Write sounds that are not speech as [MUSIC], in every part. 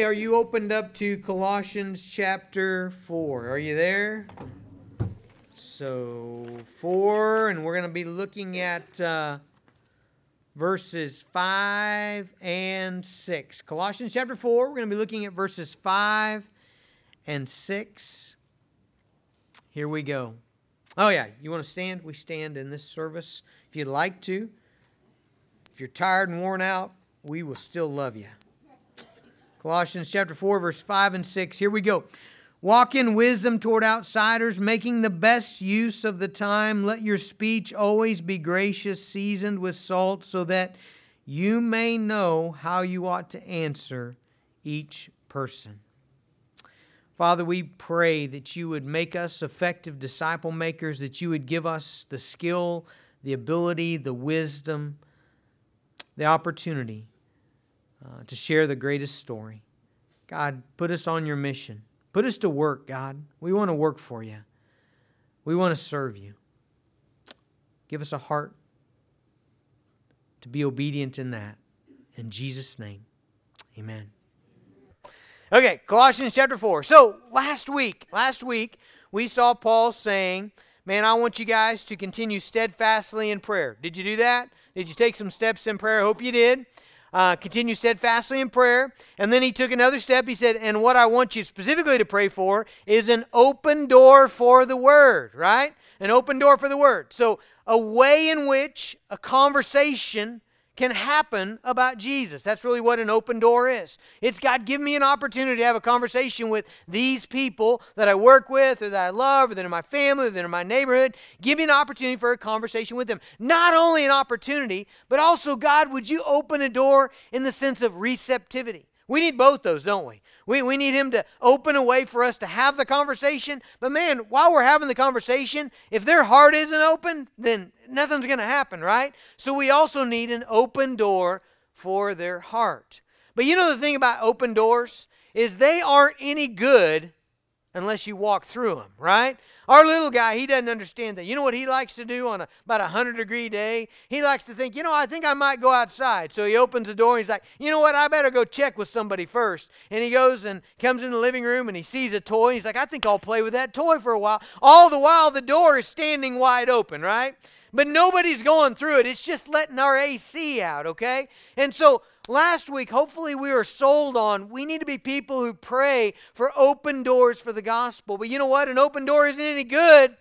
Okay, are you opened up to Colossians chapter 4? Are you there? So, 4, and we're going to be looking at uh, verses 5 and 6. Colossians chapter 4, we're going to be looking at verses 5 and 6. Here we go. Oh, yeah, you want to stand? We stand in this service. If you'd like to, if you're tired and worn out, we will still love you. Colossians chapter 4, verse 5 and 6. Here we go. Walk in wisdom toward outsiders, making the best use of the time. Let your speech always be gracious, seasoned with salt, so that you may know how you ought to answer each person. Father, we pray that you would make us effective disciple makers, that you would give us the skill, the ability, the wisdom, the opportunity uh, to share the greatest story. God, put us on your mission. Put us to work, God. We want to work for you. We want to serve you. Give us a heart to be obedient in that. In Jesus' name, amen. Okay, Colossians chapter 4. So last week, last week, we saw Paul saying, Man, I want you guys to continue steadfastly in prayer. Did you do that? Did you take some steps in prayer? I hope you did uh, continue steadfastly in prayer. And then he took another step. He said, And what I want you specifically to pray for is an open door for the word, right? An open door for the word. So, a way in which a conversation can happen about Jesus. That's really what an open door is. It's God give me an opportunity to have a conversation with these people that I work with or that I love or that are in my family or that are in my neighborhood. Give me an opportunity for a conversation with them. Not only an opportunity, but also, God, would you open a door in the sense of receptivity? We need both those, don't we? We, we need Him to open a way for us to have the conversation. But man, while we're having the conversation, if their heart isn't open, then nothing's going to happen, right? So we also need an open door for their heart. But you know the thing about open doors is they aren't any good unless you walk through them, right? Our little guy, he doesn't understand that. You know what he likes to do on a, about a 100 degree day? He likes to think, you know, I think I might go outside. So he opens the door and he's like, you know what? I better go check with somebody first. And he goes and comes in the living room and he sees a toy. And he's like, I think I'll play with that toy for a while. All the while, the door is standing wide open, right? But nobody's going through it. It's just letting our AC out, okay? And so last week, hopefully, we were sold on we need to be people who pray for open doors for the gospel. But you know what? An open door isn't any good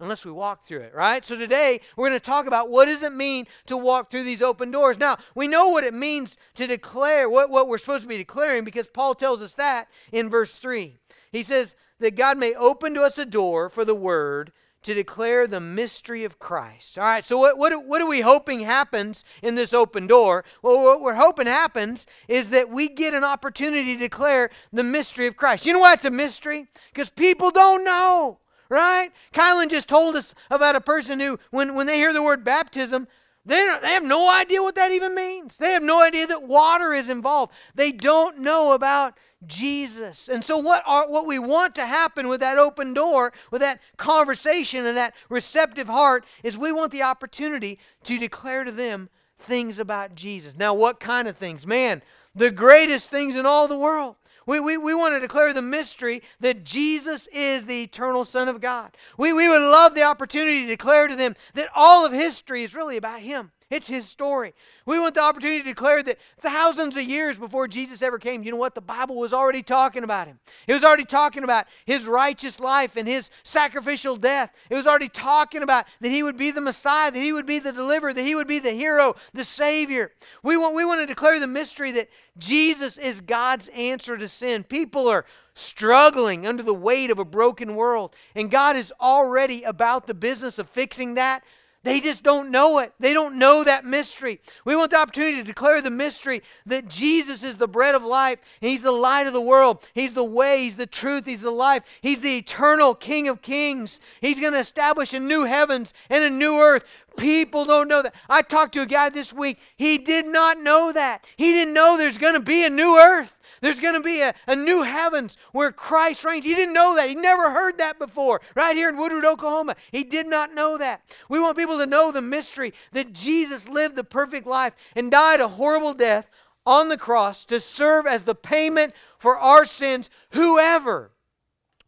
unless we walk through it, right? So today, we're going to talk about what does it mean to walk through these open doors. Now, we know what it means to declare, what, what we're supposed to be declaring, because Paul tells us that in verse 3. He says, that God may open to us a door for the word to declare the mystery of Christ. All right, so what, what, what are we hoping happens in this open door? Well, what we're hoping happens is that we get an opportunity to declare the mystery of Christ. You know why it's a mystery? Because people don't know, right? Kylan just told us about a person who, when, when they hear the word baptism, they, they have no idea what that even means. They have no idea that water is involved. They don't know about Jesus. And so, what, are, what we want to happen with that open door, with that conversation and that receptive heart, is we want the opportunity to declare to them things about Jesus. Now, what kind of things? Man, the greatest things in all the world. We, we, we want to declare the mystery that Jesus is the eternal Son of God. We, we would love the opportunity to declare to them that all of history is really about Him. It's his story. We want the opportunity to declare that thousands of years before Jesus ever came, you know what? The Bible was already talking about him. It was already talking about his righteous life and his sacrificial death. It was already talking about that he would be the Messiah, that he would be the deliverer, that he would be the hero, the Savior. We want, we want to declare the mystery that Jesus is God's answer to sin. People are struggling under the weight of a broken world, and God is already about the business of fixing that they just don't know it. They don't know that mystery. We want the opportunity to declare the mystery that Jesus is the bread of life. He's the light of the world. He's the way. He's the truth. He's the life. He's the eternal King of kings. He's going to establish a new heavens and a new earth. People don't know that. I talked to a guy this week. He did not know that. He didn't know there's going to be a new earth. There's going to be a, a new heavens where Christ reigns. He didn't know that. He never heard that before. Right here in Woodward, Oklahoma. He did not know that. We want people to know the mystery that Jesus lived the perfect life and died a horrible death on the cross to serve as the payment for our sins, whoever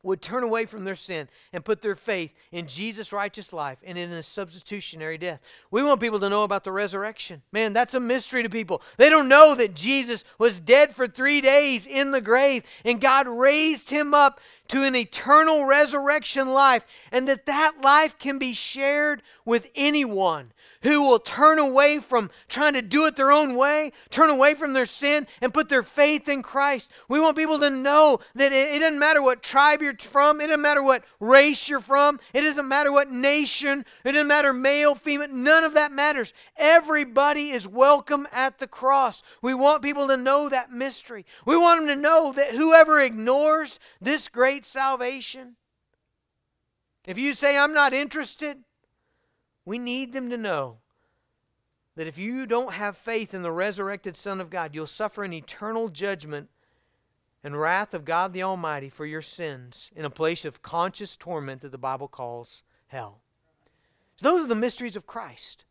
would turn away from their sin and put their faith in Jesus' righteous life and in his substitutionary death. We want people to know about the resurrection. Man, that's a mystery to people. They don't know that Jesus was dead for three days in the grave and God raised him up to an eternal resurrection life and that that life can be shared with anyone who will turn away from trying to do it their own way, turn away from their sin, and put their faith in Christ. We want people to know that it, doesn't matter what tribe you're from, it doesn't matter what race you're from, it doesn't matter what nation, it doesn't matter male, female, none of that matters. Everybody is welcome at the cross. We want people to know that mystery. We want them to know that whoever ignores this great salvation, if you say, I'm not interested, we need them to know that if you don't have faith in the resurrected Son of God, you'll suffer an eternal judgment and wrath of God the Almighty for your sins in a place of conscious torment that the Bible calls hell. So those are the mysteries of Christ.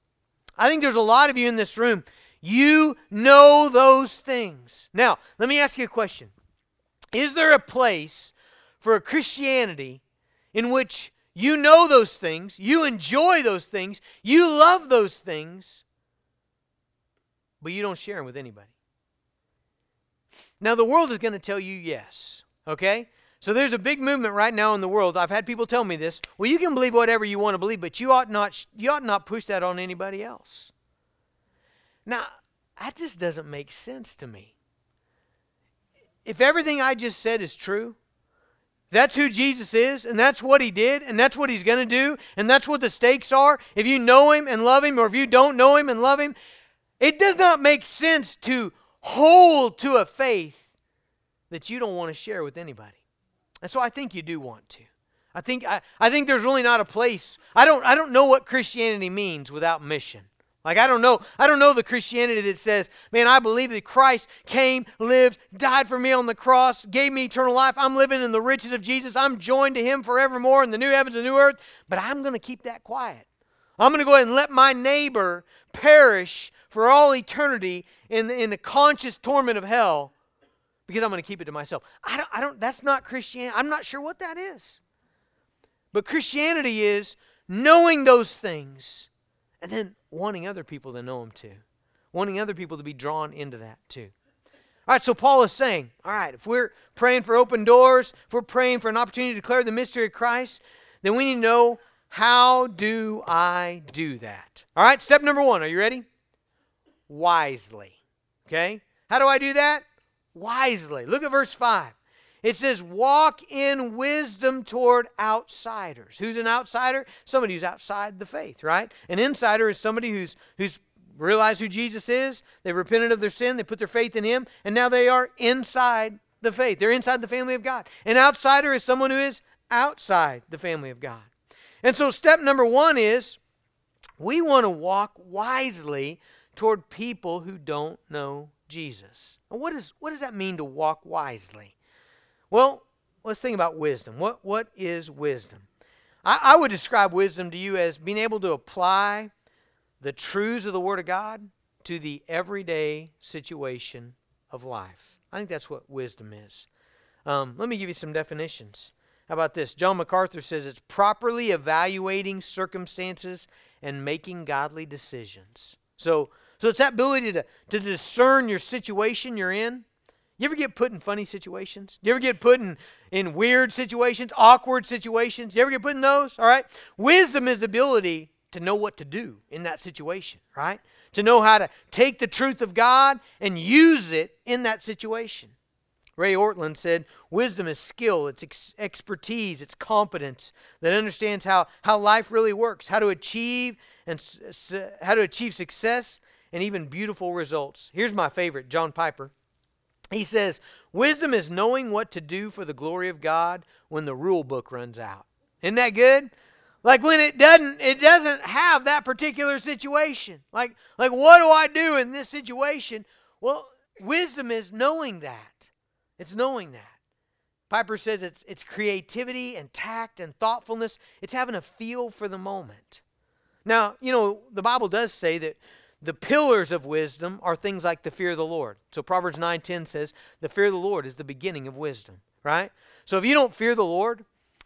I think there's a lot of you in this room. You know those things. Now, let me ask you a question Is there a place for a Christianity in which you know those things. You enjoy those things. You love those things. But you don't share them with anybody. Now, the world is going to tell you yes. Okay? So there's a big movement right now in the world. I've had people tell me this. Well, you can believe whatever you want to believe, but you ought not you ought not push that on anybody else. Now, that just doesn't make sense to me. If everything I just said is true, that's who Jesus is, and that's what he did, and that's what he's going to do, and that's what the stakes are. If you know him and love him, or if you don't know him and love him, it does not make sense to hold to a faith that you don't want to share with anybody. And so I think you do want to. I think I, I think there's really not a place. I don't I don't know what Christianity means without mission. Like I don't know, I don't know the Christianity that says, man, I believe that Christ came, lived, died for me on the cross, gave me eternal life. I'm living in the riches of Jesus. I'm joined to him forevermore in the new heavens and new earth, but I'm going to keep that quiet. I'm going to go ahead and let my neighbor perish for all eternity in the, in the conscious torment of hell because I'm going to keep it to myself. I don't, I don't that's not Christianity. I'm not sure what that is. But Christianity is knowing those things and then wanting other people to know Him too, wanting other people to be drawn into that too. All right, so Paul is saying, all right, if we're praying for open doors, if we're praying for an opportunity to declare the mystery of Christ, then we need to know how do I do that? All right, step number one, are you ready? Wisely. Okay? How do I do that? Wisely. Look at verse 5. It says, walk in wisdom toward outsiders. Who's an outsider? Somebody who's outside the faith, right? An insider is somebody who's, who's realized who Jesus is, they've repented of their sin, they put their faith in Him, and now they are inside the faith. They're inside the family of God. An outsider is someone who is outside the family of God. And so, step number one is we want to walk wisely toward people who don't know Jesus. And what, is, what does that mean to walk wisely? Well, let's think about wisdom. What, what is wisdom? I, I would describe wisdom to you as being able to apply the truths of the Word of God to the everyday situation of life. I think that's what wisdom is. Um, let me give you some definitions. How about this? John MacArthur says it's properly evaluating circumstances and making godly decisions. So, so it's that ability to, to discern your situation you're in you ever get put in funny situations? You ever get put in, in weird situations, awkward situations? You ever get put in those? All right. Wisdom is the ability to know what to do in that situation, right? To know how to take the truth of God and use it in that situation. Ray Ortlund said, Wisdom is skill, it's ex- expertise, it's competence that understands how, how life really works, how to achieve and how to achieve success and even beautiful results. Here's my favorite, John Piper. He says, Wisdom is knowing what to do for the glory of God when the rule book runs out. Isn't that good? Like when it doesn't it doesn't have that particular situation. Like like what do I do in this situation? Well, wisdom is knowing that. It's knowing that. Piper says it's it's creativity and tact and thoughtfulness. It's having a feel for the moment. Now, you know, the Bible does say that the pillars of wisdom are things like the fear of the Lord. So Proverbs 9:10 says, "The fear of the Lord is the beginning of wisdom." Right? So if you don't fear the Lord,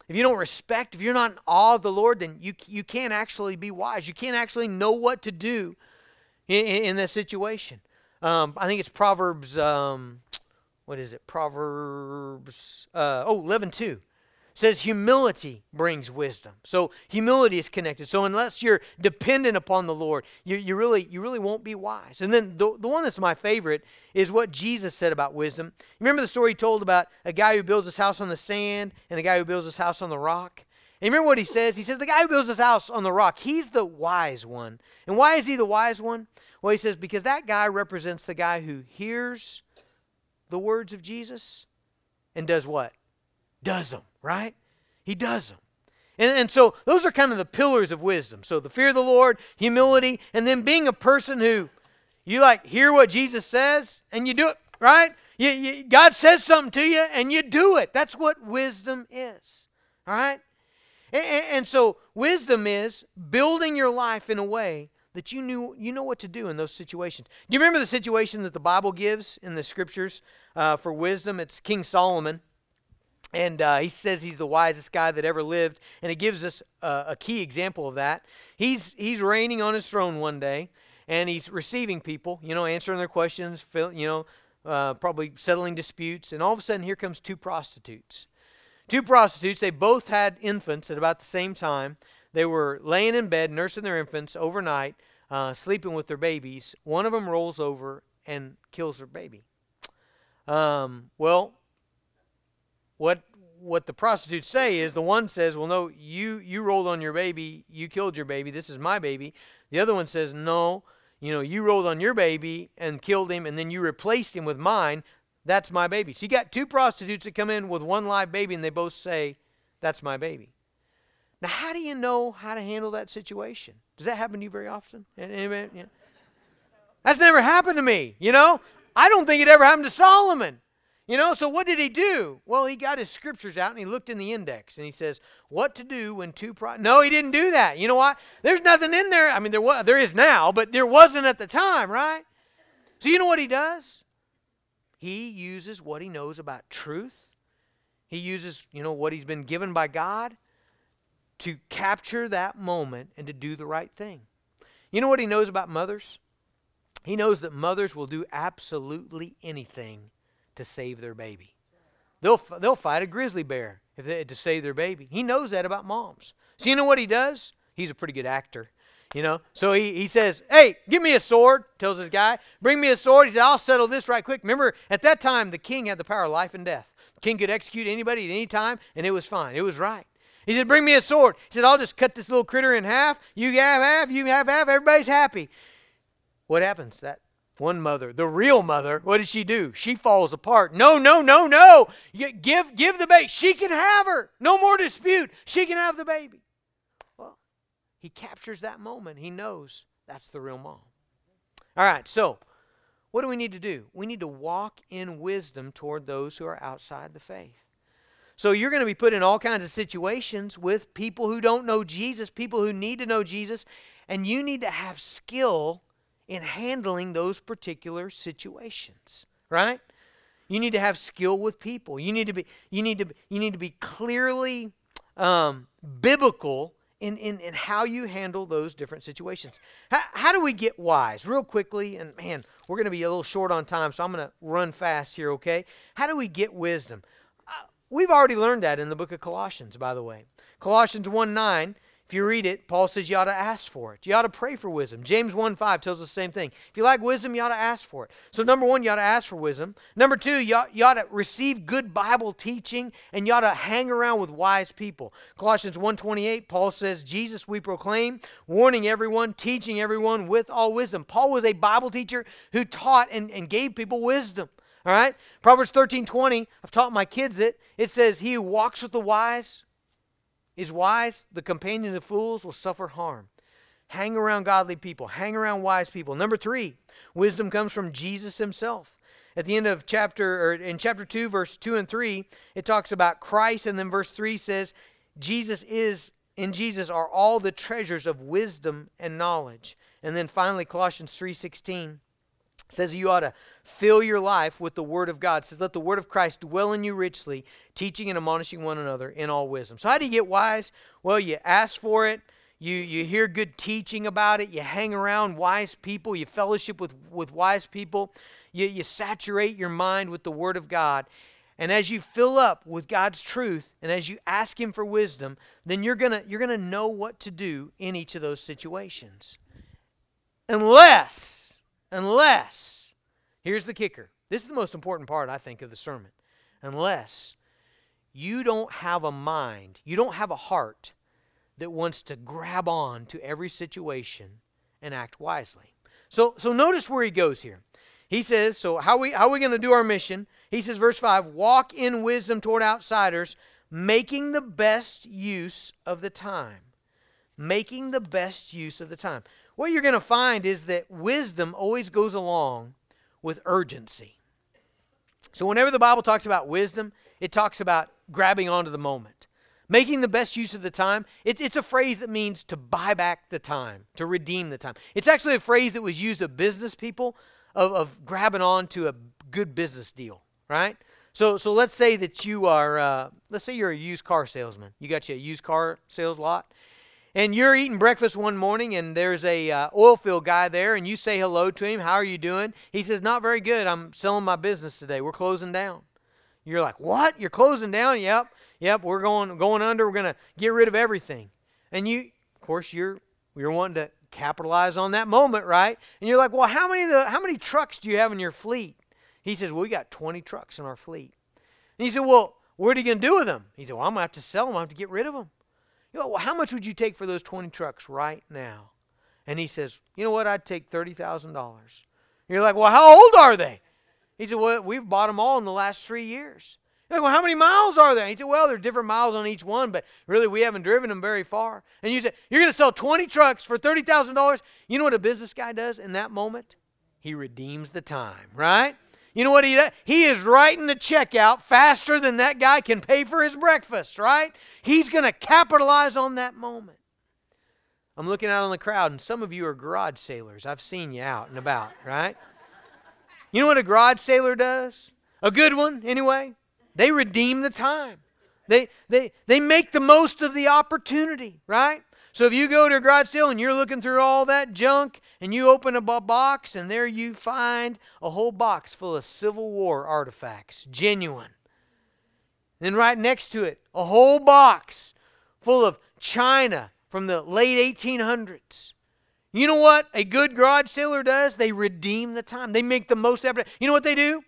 if you don't respect, if you're not in awe of the Lord, then you you can't actually be wise. You can't actually know what to do in, in, in that situation. Um, I think it's Proverbs. Um, what is it? Proverbs. Uh, oh, 11 2 says humility brings wisdom. So humility is connected. So unless you're dependent upon the Lord, you, you really you really won't be wise. And then the, the one that's my favorite is what Jesus said about wisdom. Remember the story he told about a guy who builds his house on the sand and a guy who builds his house on the rock? And remember what he says? He says the guy who builds his house on the rock, he's the wise one. And why is he the wise one? Well, he says because that guy represents the guy who hears the words of Jesus and does what? Does them right? He does them. And, and so those are kind of the pillars of wisdom. So the fear of the Lord, humility, and then being a person who you like hear what Jesus says and you do it, right? You, you, God says something to you and you do it. That's what wisdom is. All right? And, and, so wisdom is building your life in a way that you knew you know what to do in those situations. Do you remember the situation that the Bible gives in the scriptures uh, for wisdom? It's King Solomon. And uh, he says he's the wisest guy that ever lived. And it gives us a, a key example of that. He's, he's reigning on his throne one day, and he's receiving people, you know, answering their questions, you know, uh, probably settling disputes. And all of a sudden, here comes two prostitutes. Two prostitutes, they both had infants at about the same time. They were laying in bed, nursing their infants overnight, uh, sleeping with their babies. One of them rolls over and kills her baby. Um, well, what what the prostitutes say is the one says, "Well, no, you you rolled on your baby, you killed your baby. This is my baby." The other one says, "No, you know, you rolled on your baby and killed him, and then you replaced him with mine. That's my baby." So you got two prostitutes that come in with one live baby, and they both say, "That's my baby." Now, how do you know how to handle that situation? Does that happen to you very often? Anybody? That's never happened to me. You know, I don't think it ever happened to Solomon. You know, so what did he do? Well, he got his scriptures out and he looked in the index and he says, "What to do when two pro-? No, he didn't do that. You know what? There's nothing in there. I mean, there was there is now, but there wasn't at the time, right? So you know what he does? He uses what he knows about truth. He uses, you know, what he's been given by God to capture that moment and to do the right thing. You know what he knows about mothers? He knows that mothers will do absolutely anything to save their baby. They'll, they'll fight a grizzly bear if they, to save their baby. He knows that about moms. So you know what he does? He's a pretty good actor. You know, so he, he says, Hey, give me a sword, tells this guy. Bring me a sword. He says, I'll settle this right quick. Remember, at that time, the king had the power of life and death. The king could execute anybody at any time, and it was fine. It was right. He said, Bring me a sword. He said, I'll just cut this little critter in half. You have half, you have half, everybody's happy. What happens? That one mother, the real mother, what does she do? She falls apart. No, no, no, no. Give, give the baby. She can have her. No more dispute. She can have the baby. Well, he captures that moment. He knows that's the real mom. All right, so what do we need to do? We need to walk in wisdom toward those who are outside the faith. So you're going to be put in all kinds of situations with people who don't know Jesus, people who need to know Jesus, and you need to have skill in handling those particular situations, right? You need to have skill with people. You need to be you need to you need to be clearly um, biblical in, in, in how you handle those different situations. How, how do we get wise? Real quickly, and man, we're going to be a little short on time, so I'm going to run fast here, okay? How do we get wisdom? Uh, we've already learned that in the book of Colossians, by the way. Colossians 1 9 if you read it, Paul says you ought to ask for it. You ought to pray for wisdom. James 1 5 tells us the same thing. If you like wisdom, you ought to ask for it. So, number one, you ought to ask for wisdom. Number two, you ought, you ought to receive good Bible teaching and you ought to hang around with wise people. Colossians 1 28, Paul says, Jesus we proclaim, warning everyone, teaching everyone with all wisdom. Paul was a Bible teacher who taught and, and gave people wisdom. All right? Proverbs 13 20, I've taught my kids it. It says, He who walks with the wise is wise, the companion of fools will suffer harm. Hang around godly people, hang around wise people. Number three, wisdom comes from Jesus himself. At the end of chapter, or in chapter 2, verse 2 and 3, it talks about Christ, and then verse 3 says, Jesus is, in Jesus are all the treasures of wisdom and knowledge. And then finally Colossians 3:16 says you ought to fill your life with the word of God. It says let the word of Christ dwell in you richly, teaching and admonishing one another in all wisdom. So how do you get wise? Well, you ask for it. You, you hear good teaching about it. You hang around wise people. You fellowship with, with wise people. You, you saturate your mind with the Word of God. And as you fill up with God's truth and as you ask Him for wisdom, then you're going you're going to know what to do in each of those situations. Unless, unless, here's the kicker. This is the most important part, I think, of the sermon. Unless you don't have a mind, you don't have a heart that wants to grab on to every situation and act wisely. So, so notice where he goes here. He says, so how we how are we going to do our mission? He says, verse 5, walk in wisdom toward outsiders, making the best use of the time. Making the best use of the time. What you're going to find is that wisdom always goes along with urgency. So whenever the Bible talks about wisdom, it talks about grabbing onto the moment. Making the best use of the time, it, it's a phrase that means to buy back the time, to redeem the time. It's actually a phrase that was used of business people of, of grabbing on to a good business deal, right? So, so let's say that you are, uh, let's say you're a used car salesman. You got you a used car sales lot, and you're eating breakfast one morning, and there's a uh, oil field guy there, and you say hello to him. How are you doing? He says, "Not very good. I'm selling my business today. We're closing down." You're like, "What? You're closing down?" Yep. Yep, we're going going under. We're going to get rid of everything. And you, of course, you're you're wanting to capitalize on that moment, right? And you're like, well, how many the how many trucks do you have in your fleet? He says, well, we got 20 trucks in our fleet. And you said, well, what are you going to do with them? He said, well, I'm going to have to sell them. I have to get rid of them. You go, well, how much would you take for those 20 trucks right now? And he says, you know what? I'd take $30,000. You're like, well, how old are they? He said, well, we've bought them all in the last three years. You're like, well, how many miles are there? he said, well, there's different miles on each one, but really we haven't driven them very far. And you said, you're going to sell 20 trucks for $30,000. You know what a business guy does in that moment? He redeems the time, right? You know what he does? He is writing the check out faster than that guy can pay for his breakfast, right? He's going to capitalize on that moment. I'm looking out on the crowd, and some of you are garage sailors. I've seen you out and about, right? You know what a garage sailor does? A good one, anyway. They redeem the time. They, they, they make the most of the opportunity, right? So if you go to a garage sale and you're looking through all that junk and you open a box and there you find a whole box full of Civil War artifacts, genuine. Then right next to it, a whole box full of china from the late 1800s. You know what a good garage seller does? They redeem the time. They make the most effort. You know what they do?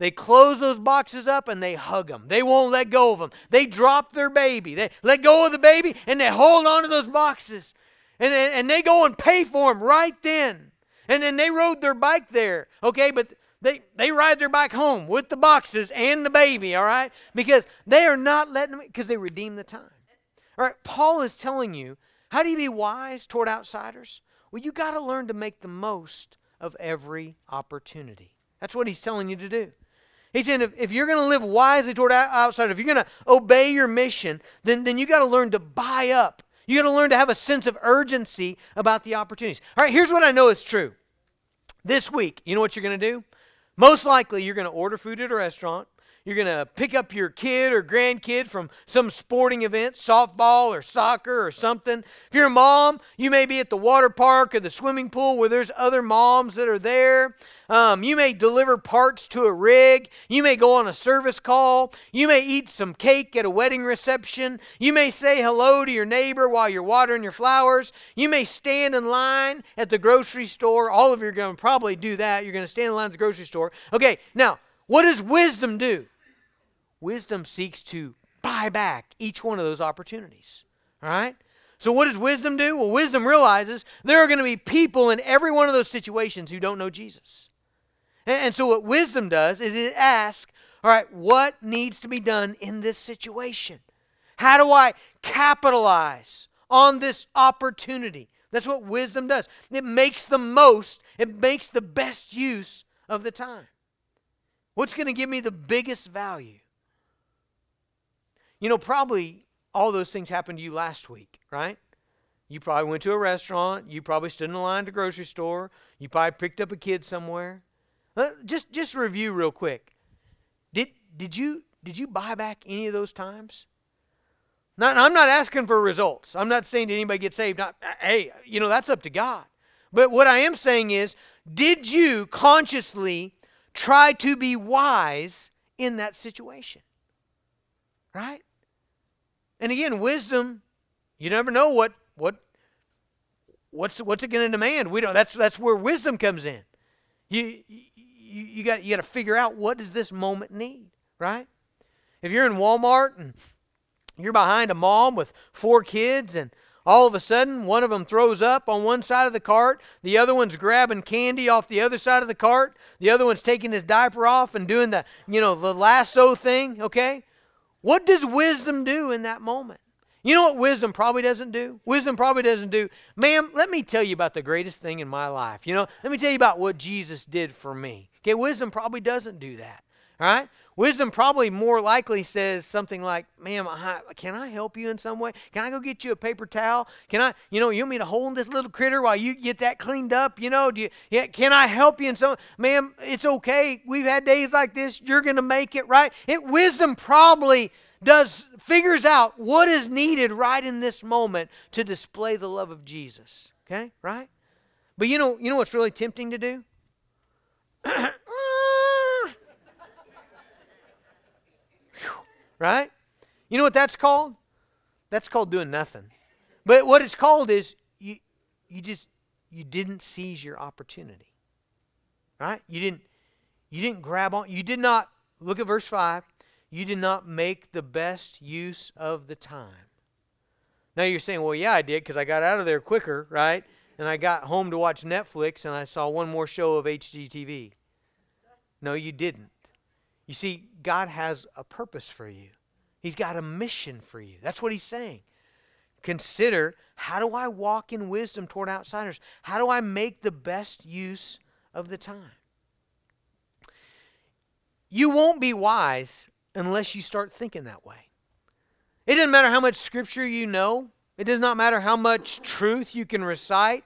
They close those boxes up and they hug them. They won't let go of them. They drop their baby. They let go of the baby and they hold on to those boxes. And, and they go and pay for them right then. And then they rode their bike there. Okay, but they, they ride their bike home with the boxes and the baby, all right? Because they are not letting them, because they redeem the time. All right, Paul is telling you, how do you be wise toward outsiders? Well, you got to learn to make the most of every opportunity. That's what he's telling you to do. He's saying if, if you're going to live wisely toward outsiders, if you're going to obey your mission, then, then you got to learn to buy up. You got to learn to have a sense of urgency about the opportunities. All right, here's what I know is true. This week, you know what you're going to do? Most likely, you're going to order food at a restaurant. You're going to pick up your kid or grandkid from some sporting event, softball or soccer or something. If you're a mom, you may be at the water park or the swimming pool where there's other moms that are there. Um, you may deliver parts to a rig. You may go on a service call. You may eat some cake at a wedding reception. You may say hello to your neighbor while you're watering your flowers. You may stand in line at the grocery store. All of you are going to probably do that. You're going to stand in line at the grocery store. Okay, now, what does wisdom do? Wisdom seeks to buy back each one of those opportunities. All right? So, what does wisdom do? Well, wisdom realizes there are going to be people in every one of those situations who don't know Jesus. And, so, what wisdom does is it asks, all right, what needs to be done in this situation? How do I capitalize on this opportunity? That's what wisdom does. It makes the most, it makes the best use of the time. What's going to give me the biggest value? You know, probably all those things happened to you last week, right? You probably went to a restaurant. You probably stood in line at the grocery store. You probably picked up a kid somewhere. Uh, just just review real quick. Did did you did you buy back any of those times? Not, I'm not asking for results. I'm not saying did anybody get saved. Not, hey, you know that's up to God. But what I am saying is, did you consciously try to be wise in that situation? Right? And again, wisdom, you never know what what what's what's it going to demand. We don't that's that's where wisdom comes in. You you, you got you got to figure out what does this moment need, right? If you're in Walmart and you're behind a mom with four kids and all of a sudden one of them throws up on one side of the cart, the other one's grabbing candy off the other side of the cart, the other one's taking his diaper off and doing the, you know, the lasso thing, okay? What does wisdom do in that moment? You know what wisdom probably doesn't do? Wisdom probably doesn't do, ma'am, let me tell you about the greatest thing in my life. You know, let me tell you about what Jesus did for me. Okay, wisdom probably doesn't do that. Right? Wisdom probably more likely says something like, ma'am, can I help you in some way? Can I go get you a paper towel? Can I, you know, you want me to hold this little critter while you get that cleaned up? You know, do you, yeah, can I help you in some Ma'am, it's okay. We've had days like this. You're going to make it, right? It, wisdom probably does figures out what is needed right in this moment to display the love of Jesus. Okay? Right? But you know, you know what's really tempting to do? [CLEARS THROAT] right? You know what that's called? That's called doing nothing. But what it's called is you you just you didn't seize your opportunity. Right? You didn't you didn't grab on you did not look at verse 5. You did not make the best use of the time. Now you're saying, "Well, yeah, I did because I got out of there quicker, right? And I got home to watch Netflix and I saw one more show of HGTV." No, you didn't. You see, God has a purpose for you, He's got a mission for you. That's what He's saying. Consider how do I walk in wisdom toward outsiders? How do I make the best use of the time? You won't be wise unless you start thinking that way. It doesn't matter how much scripture you know, it does not matter how much truth you can recite.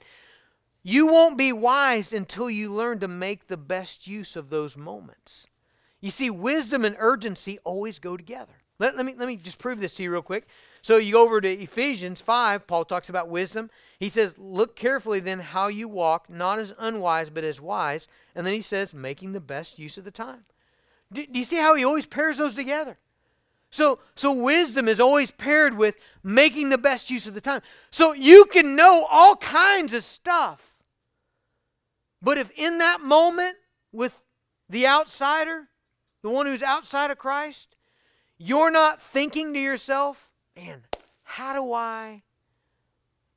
You won't be wise until you learn to make the best use of those moments. You see, wisdom and urgency always go together. Let, let, me, let me just prove this to you real quick. So you go over to Ephesians 5, Paul talks about wisdom. He says, Look carefully then how you walk, not as unwise, but as wise. And then he says, making the best use of the time. Do, do you see how he always pairs those together? So, so wisdom is always paired with making the best use of the time. So you can know all kinds of stuff. But if in that moment with the outsider, the one who's outside of Christ, you're not thinking to yourself, man, how do I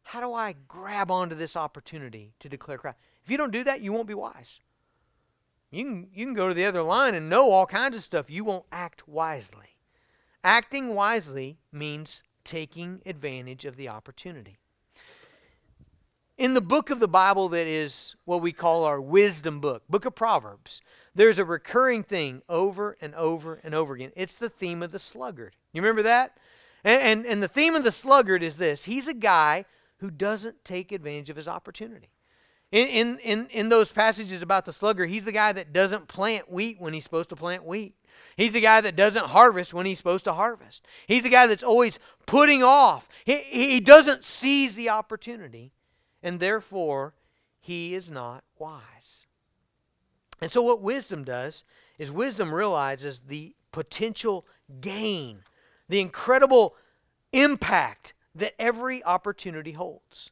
how do I grab onto this opportunity to declare Christ? If you don't do that, you won't be wise. You can, you can go to the other line and know all kinds of stuff. You won't act wisely. Acting wisely means taking advantage of the opportunity. In the book of the Bible that is what we call our wisdom book, book of Proverbs, there's a recurring thing over and over and over again. It's the theme of the sluggard. You remember that? And, and, and the theme of the sluggard is this he's a guy who doesn't take advantage of his opportunity. In, in, in, in those passages about the sluggard, he's the guy that doesn't plant wheat when he's supposed to plant wheat. He's the guy that doesn't harvest when he's supposed to harvest. He's the guy that's always putting off. He, he doesn't seize the opportunity, and therefore he is not wise. And so, what wisdom does is wisdom realizes the potential gain, the incredible impact that every opportunity holds.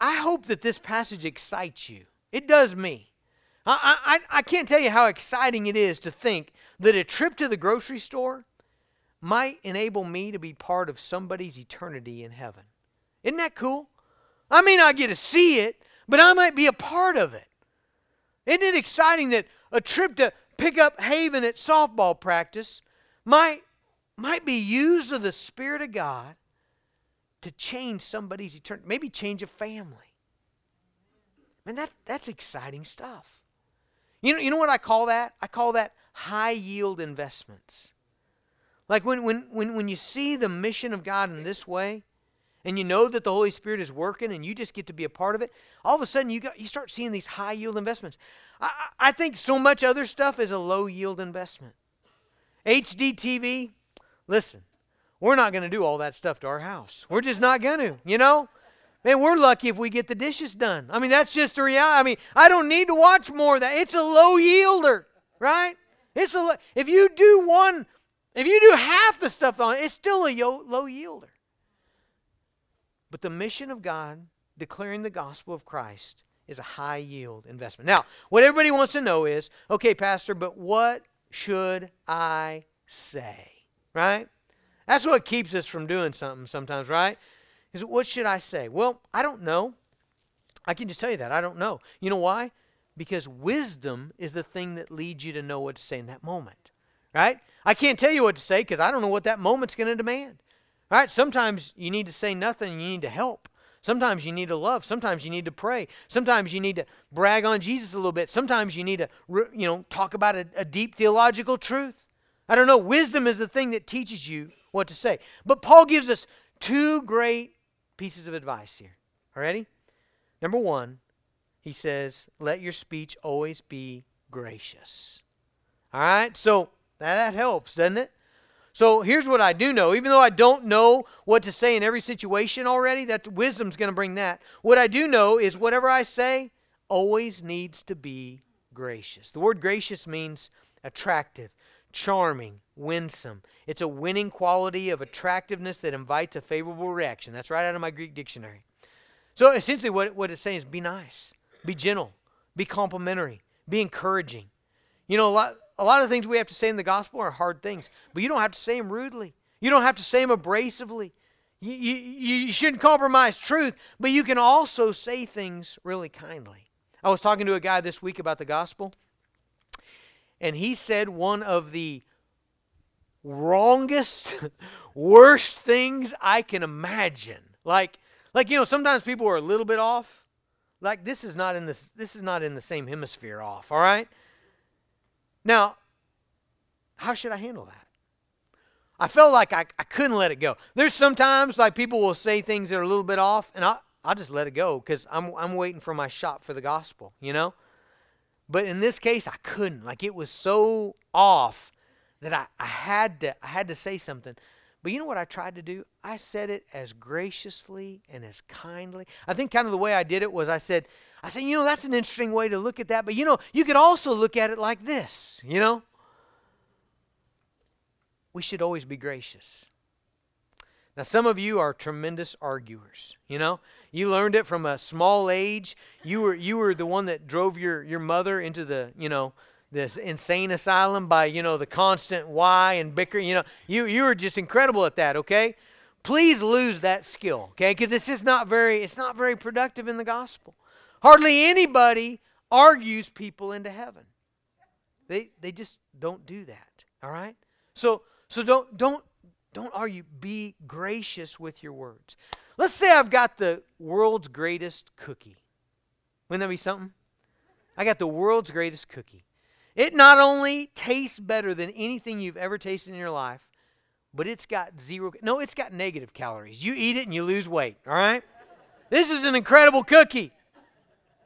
I hope that this passage excites you. It does me. I, I, I can't tell you how exciting it is to think that a trip to the grocery store might enable me to be part of somebody's eternity in heaven. Isn't that cool? I may not get to see it, but I might be a part of it. Isn't it exciting that a trip to pick up Haven at softball practice might, might be used of the Spirit of God to change somebody's eternity, maybe change a family? Man, that, that's exciting stuff. You know, you know what I call that? I call that high yield investments. Like when, when, when, when you see the mission of God in this way, and you know that the Holy Spirit is working and you just get to be a part of it, all of a sudden you, got, you start seeing these high yield investments. I, I think so much other stuff is a low yield investment. HGTV, listen, we're not going to do all that stuff to our house. We're just not going to, you know? Man, we're lucky if we get the dishes done. I mean, that's just the reality. I mean, I don't need to watch more of that. It's a low yielder, right? It's a if you do one, if you do half the stuff on it, it's still a low yielder. But the mission of God, declaring the gospel of Christ, is a high yield investment. Now, what everybody wants to know is, okay, pastor, but what should I say? Right? That's what keeps us from doing something sometimes, right? Is what should I say? Well, I don't know. I can just tell you that. I don't know. You know why? Because wisdom is the thing that leads you to know what to say in that moment. Right? I can't tell you what to say because I don't know what that moment's going to demand. Right? Sometimes you need to say nothing, you need to help. Sometimes you need to love. Sometimes you need to pray. Sometimes you need to brag on Jesus a little bit. Sometimes you need to, you know, talk about a, a deep theological truth. I don't know. Wisdom is the thing that teaches you what to say. But Paul gives us two great pieces of advice here. Ready? Number one, he says, let your speech always be gracious. All right? So that helps, doesn't it? So here's what I do know. Even though I don't know what to say in every situation already, that wisdom's going to bring that. What I do know is whatever I say always needs to be gracious. The word gracious means attractive, charming, winsome. It's a winning quality of attractiveness that invites a favorable reaction. That's right out of my Greek dictionary. So essentially, what, what it's saying is be nice, be gentle, be complimentary, be encouraging. You know, a lot, a lot of things we have to say in the gospel are hard things, but you don't have to say them rudely. You don't have to say them abrasively. You, you, you shouldn't compromise truth, but you can also say things really kindly. I was talking to a guy this week about the gospel, and he said one of the wrongest, [LAUGHS] worst things I can imagine. Like, like you know, sometimes people are a little bit off. Like this is not in this. This is not in the same hemisphere off. All right. Now, how should I handle that? I felt like I, I couldn't let it go. There's sometimes like people will say things that are a little bit off, and I I'll just let it go because I'm I'm waiting for my shot for the gospel, you know. But in this case, I couldn't. Like it was so off that I, I had to I had to say something. But you know what I tried to do? I said it as graciously and as kindly. I think kind of the way I did it was I said, I said, you know, that's an interesting way to look at that. But you know, you could also look at it like this, you know? We should always be gracious. Now, some of you are tremendous arguers. You know, you learned it from a small age. You were you were the one that drove your your mother into the you know this insane asylum by you know the constant why and bicker you know you you are just incredible at that okay? Please lose that skill okay? Because it's just not very it's not very productive in the gospel. Hardly anybody argues people into heaven. They they just don't do that all right? So so don't don't don't argue. Be gracious with your words. Let's say i've got the world's greatest cookie. Wouldn't that be something? I got the world's greatest cookie it not only tastes better than anything you've ever tasted in your life, but it's got zero, no, it's got negative calories. You eat it and you lose weight, all right? This is an incredible cookie.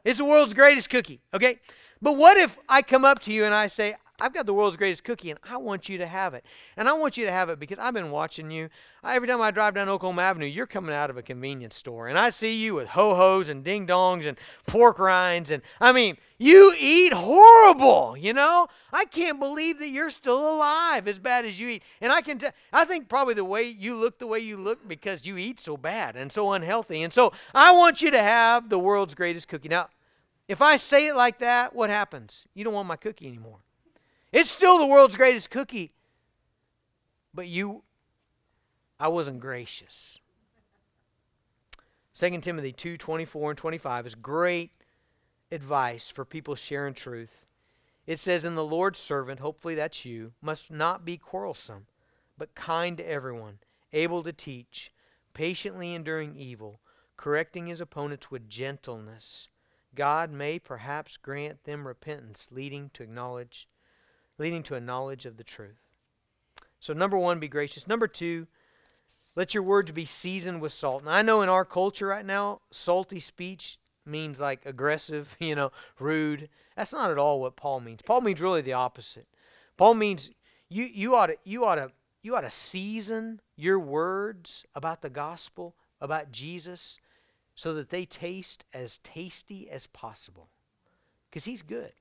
It's the world's greatest cookie, okay? But what if I come up to you and I say, I've got the world's greatest cookie and I want you to have it. And I want you to have it because I've been watching you. Every time I drive down Oklahoma Avenue, you're coming out of a convenience store and I see you with ho hos and ding dongs and pork rinds. And I mean, you eat horrible, you know? I can't believe that you're still alive as bad as you eat. And I can tell, I think probably the way you look the way you look because you eat so bad and so unhealthy. And so I want you to have the world's greatest cookie. Now, if I say it like that, what happens? You don't want my cookie anymore. It's still the world's greatest cookie. But you, I wasn't gracious. 2 Timothy 2 24 and 25 is great advice for people sharing truth. It says, In the Lord's servant, hopefully that's you, must not be quarrelsome, but kind to everyone, able to teach, patiently enduring evil, correcting his opponents with gentleness. God may perhaps grant them repentance, leading to acknowledge leading to a knowledge of the truth. So, number one, be gracious. Number two, Let your words be seasoned with salt. And I know in our culture right now, salty speech means like aggressive, [LAUGHS] you know, rude. That's not at all what Paul means. Paul means really the opposite. Paul means you you ought to you ought to you ought to season your words about the gospel, about Jesus, so that they taste as tasty as possible. Because he's good.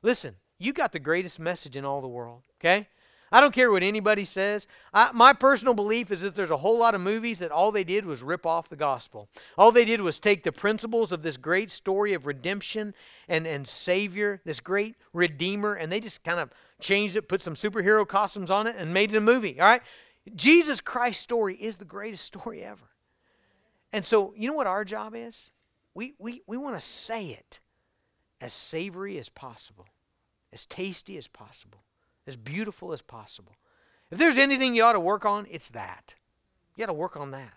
Listen, you got the greatest message in all the world, okay? I don't care what anybody says. I, my personal belief is that there's a whole lot of movies that all they did was rip off the gospel. All they did was take the principles of this great story of redemption and, and Savior, this great Redeemer, and they just kind of changed it, put some superhero costumes on it, and made it a movie. All right? Jesus Christ's story is the greatest story ever. And so, you know what our job is? We, we, we want to say it as savory as possible, as tasty as possible as beautiful as possible. If there's anything you ought to work on, it's that. You got to work on that.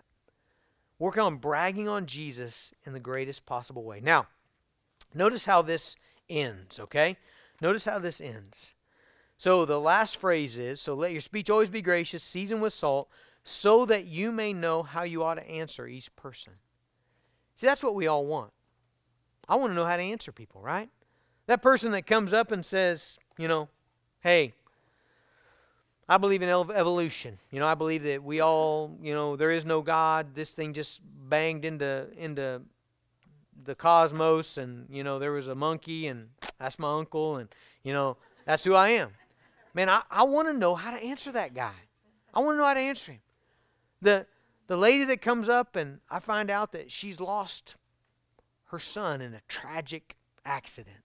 Work on bragging on Jesus in the greatest possible way. Now, notice how this ends, okay? Notice how this ends. So the last phrase is so let your speech always be gracious, seasoned with salt, so that you may know how you ought to answer each person. See, that's what we all want. I want to know how to answer people, right? That person that comes up and says, you know, hey, I believe in evolution. You know, I believe that we all, you know, there is no God. This thing just banged into into the cosmos, and you know, there was a monkey, and that's my uncle, and you know, that's who I am. Man, I, I want to know how to answer that guy. I want to know how to answer him. The the lady that comes up, and I find out that she's lost her son in a tragic accident,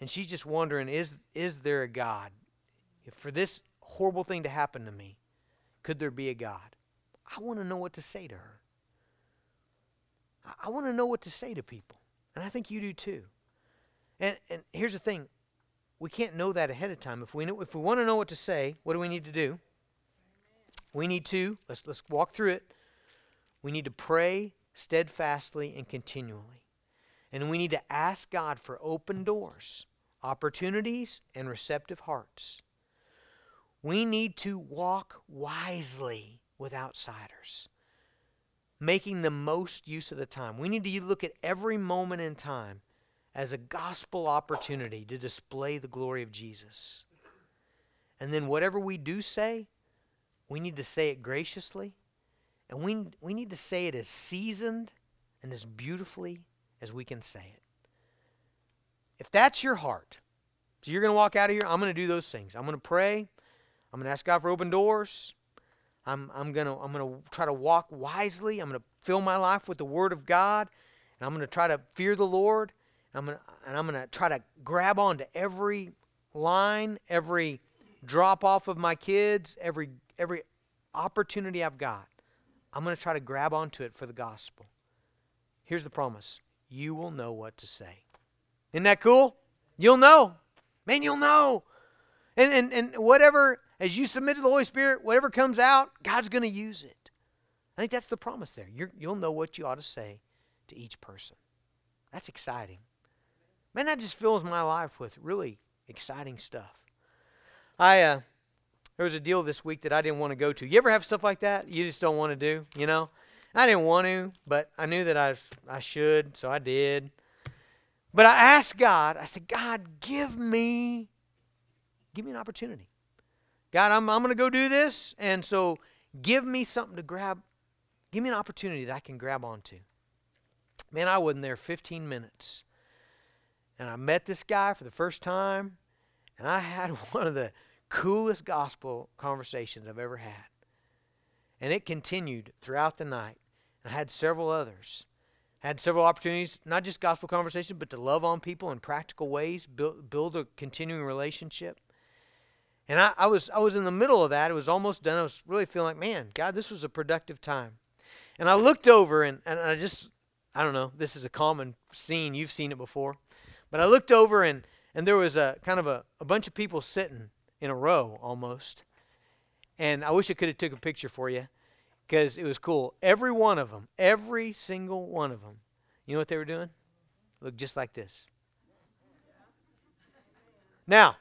and she's just wondering, is is there a God? If for this horrible thing to happen to me, could there be a God? I want to know what to say to her. I, I want to know what to say to people. And I think you do too. And, and here's the thing we can't know that ahead of time. If we, know, if we want to know what to say, what do we need to do? We need to, let's, let's walk through it. We need to pray steadfastly and continually. And we need to ask God for open doors, opportunities, and receptive hearts. We need to walk wisely with outsiders, making the most use of the time. We need to look at every moment in time as a gospel opportunity to display the glory of Jesus. And then whatever we do say, we need to say it graciously, and we, we need to say it as seasoned and as beautifully as we can say it. If that's your heart, so you're going to walk out of here, I'm going to do those things. I'm going to pray. I'm going to ask God for open doors. I'm, I'm going to I'm going to try to walk wisely. I'm going to fill my life with the Word of God. And I'm going to try to fear the Lord. I'm going to, and I'm going to try to grab onto every line, every drop off of my kids, every, every opportunity I've got. I'm going to try to grab onto it for the gospel. Here's the promise you will know what to say. Isn't that cool? You'll know. Man, you'll know. And, and, and whatever as you submit to the Holy Spirit, whatever comes out, God's going to use it. I think that's the promise there. you will know what you ought to say to each person. That's exciting. Man, that just fills my life with really exciting stuff. I uh, there was a deal this week that I didn't want to go to. You ever have stuff like that you just don't want to do? You know, I didn't want to, but I knew that I I should, so I did. But I asked God. I said, God, give me, give me an opportunity. God, I'm, I'm going to go do this. And so give me something to grab. Give me an opportunity that I can grab onto. Man, I wasn't there 15 minutes. And I met this guy for the first time. And I had [LAUGHS] one of the coolest gospel conversations I've ever had. And it continued throughout the night. I had several others. I had several opportunities, not just gospel conversations, but to love on people in practical ways, build, build a continuing relationship. And I, I, was I was in the middle of that. It was almost done. I was really feeling like, man, God, this was a productive time. And I looked over and, and I just I don't know, this is a common scene. You've seen it before. But I looked over and, and there was a kind of a, a bunch of people sitting in a row almost. And I wish I could have took a picture for you because it was cool. Every one of them, every single one of them, you know what they were doing? Looked just like this. Now,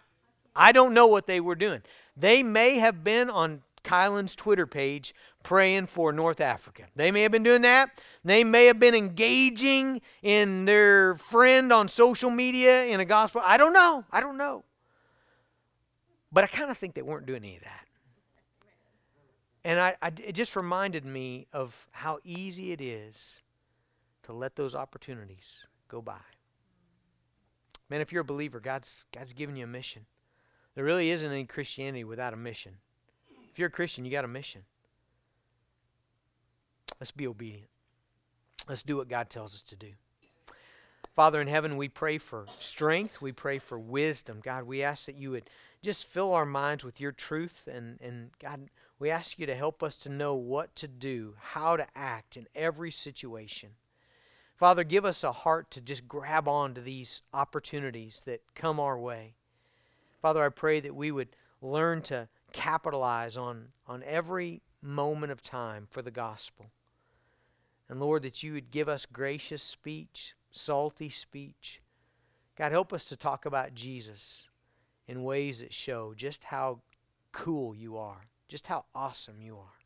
I don't know what they were doing. They may have been on Kylan's Twitter page praying for North Africa. They may have been doing that. They may have been engaging in their friend on social media in a gospel. I don't know. I don't know. But I kind of think they weren't doing any of that. And I, I, it just reminded me of how easy it is to let those opportunities go by. Man, if you're a believer, God's, God's given you a mission. There really isn't any Christianity without a mission. If you're a Christian, you got a mission. Let's be obedient. Let's do what God tells us to do. Father in heaven, we pray for strength. We pray for wisdom. God, we ask that you would just fill our minds with your truth. And, and God, we ask you to help us to know what to do, how to act in every situation. Father, give us a heart to just grab on to these opportunities that come our way. Father, I pray that we would learn to capitalize on, on every moment of time for the gospel. And Lord, that you would give us gracious speech, salty speech. God, help us to talk about Jesus in ways that show just how cool you are, just how awesome you are.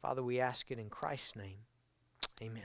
Father, we ask it in Christ's name. Amen.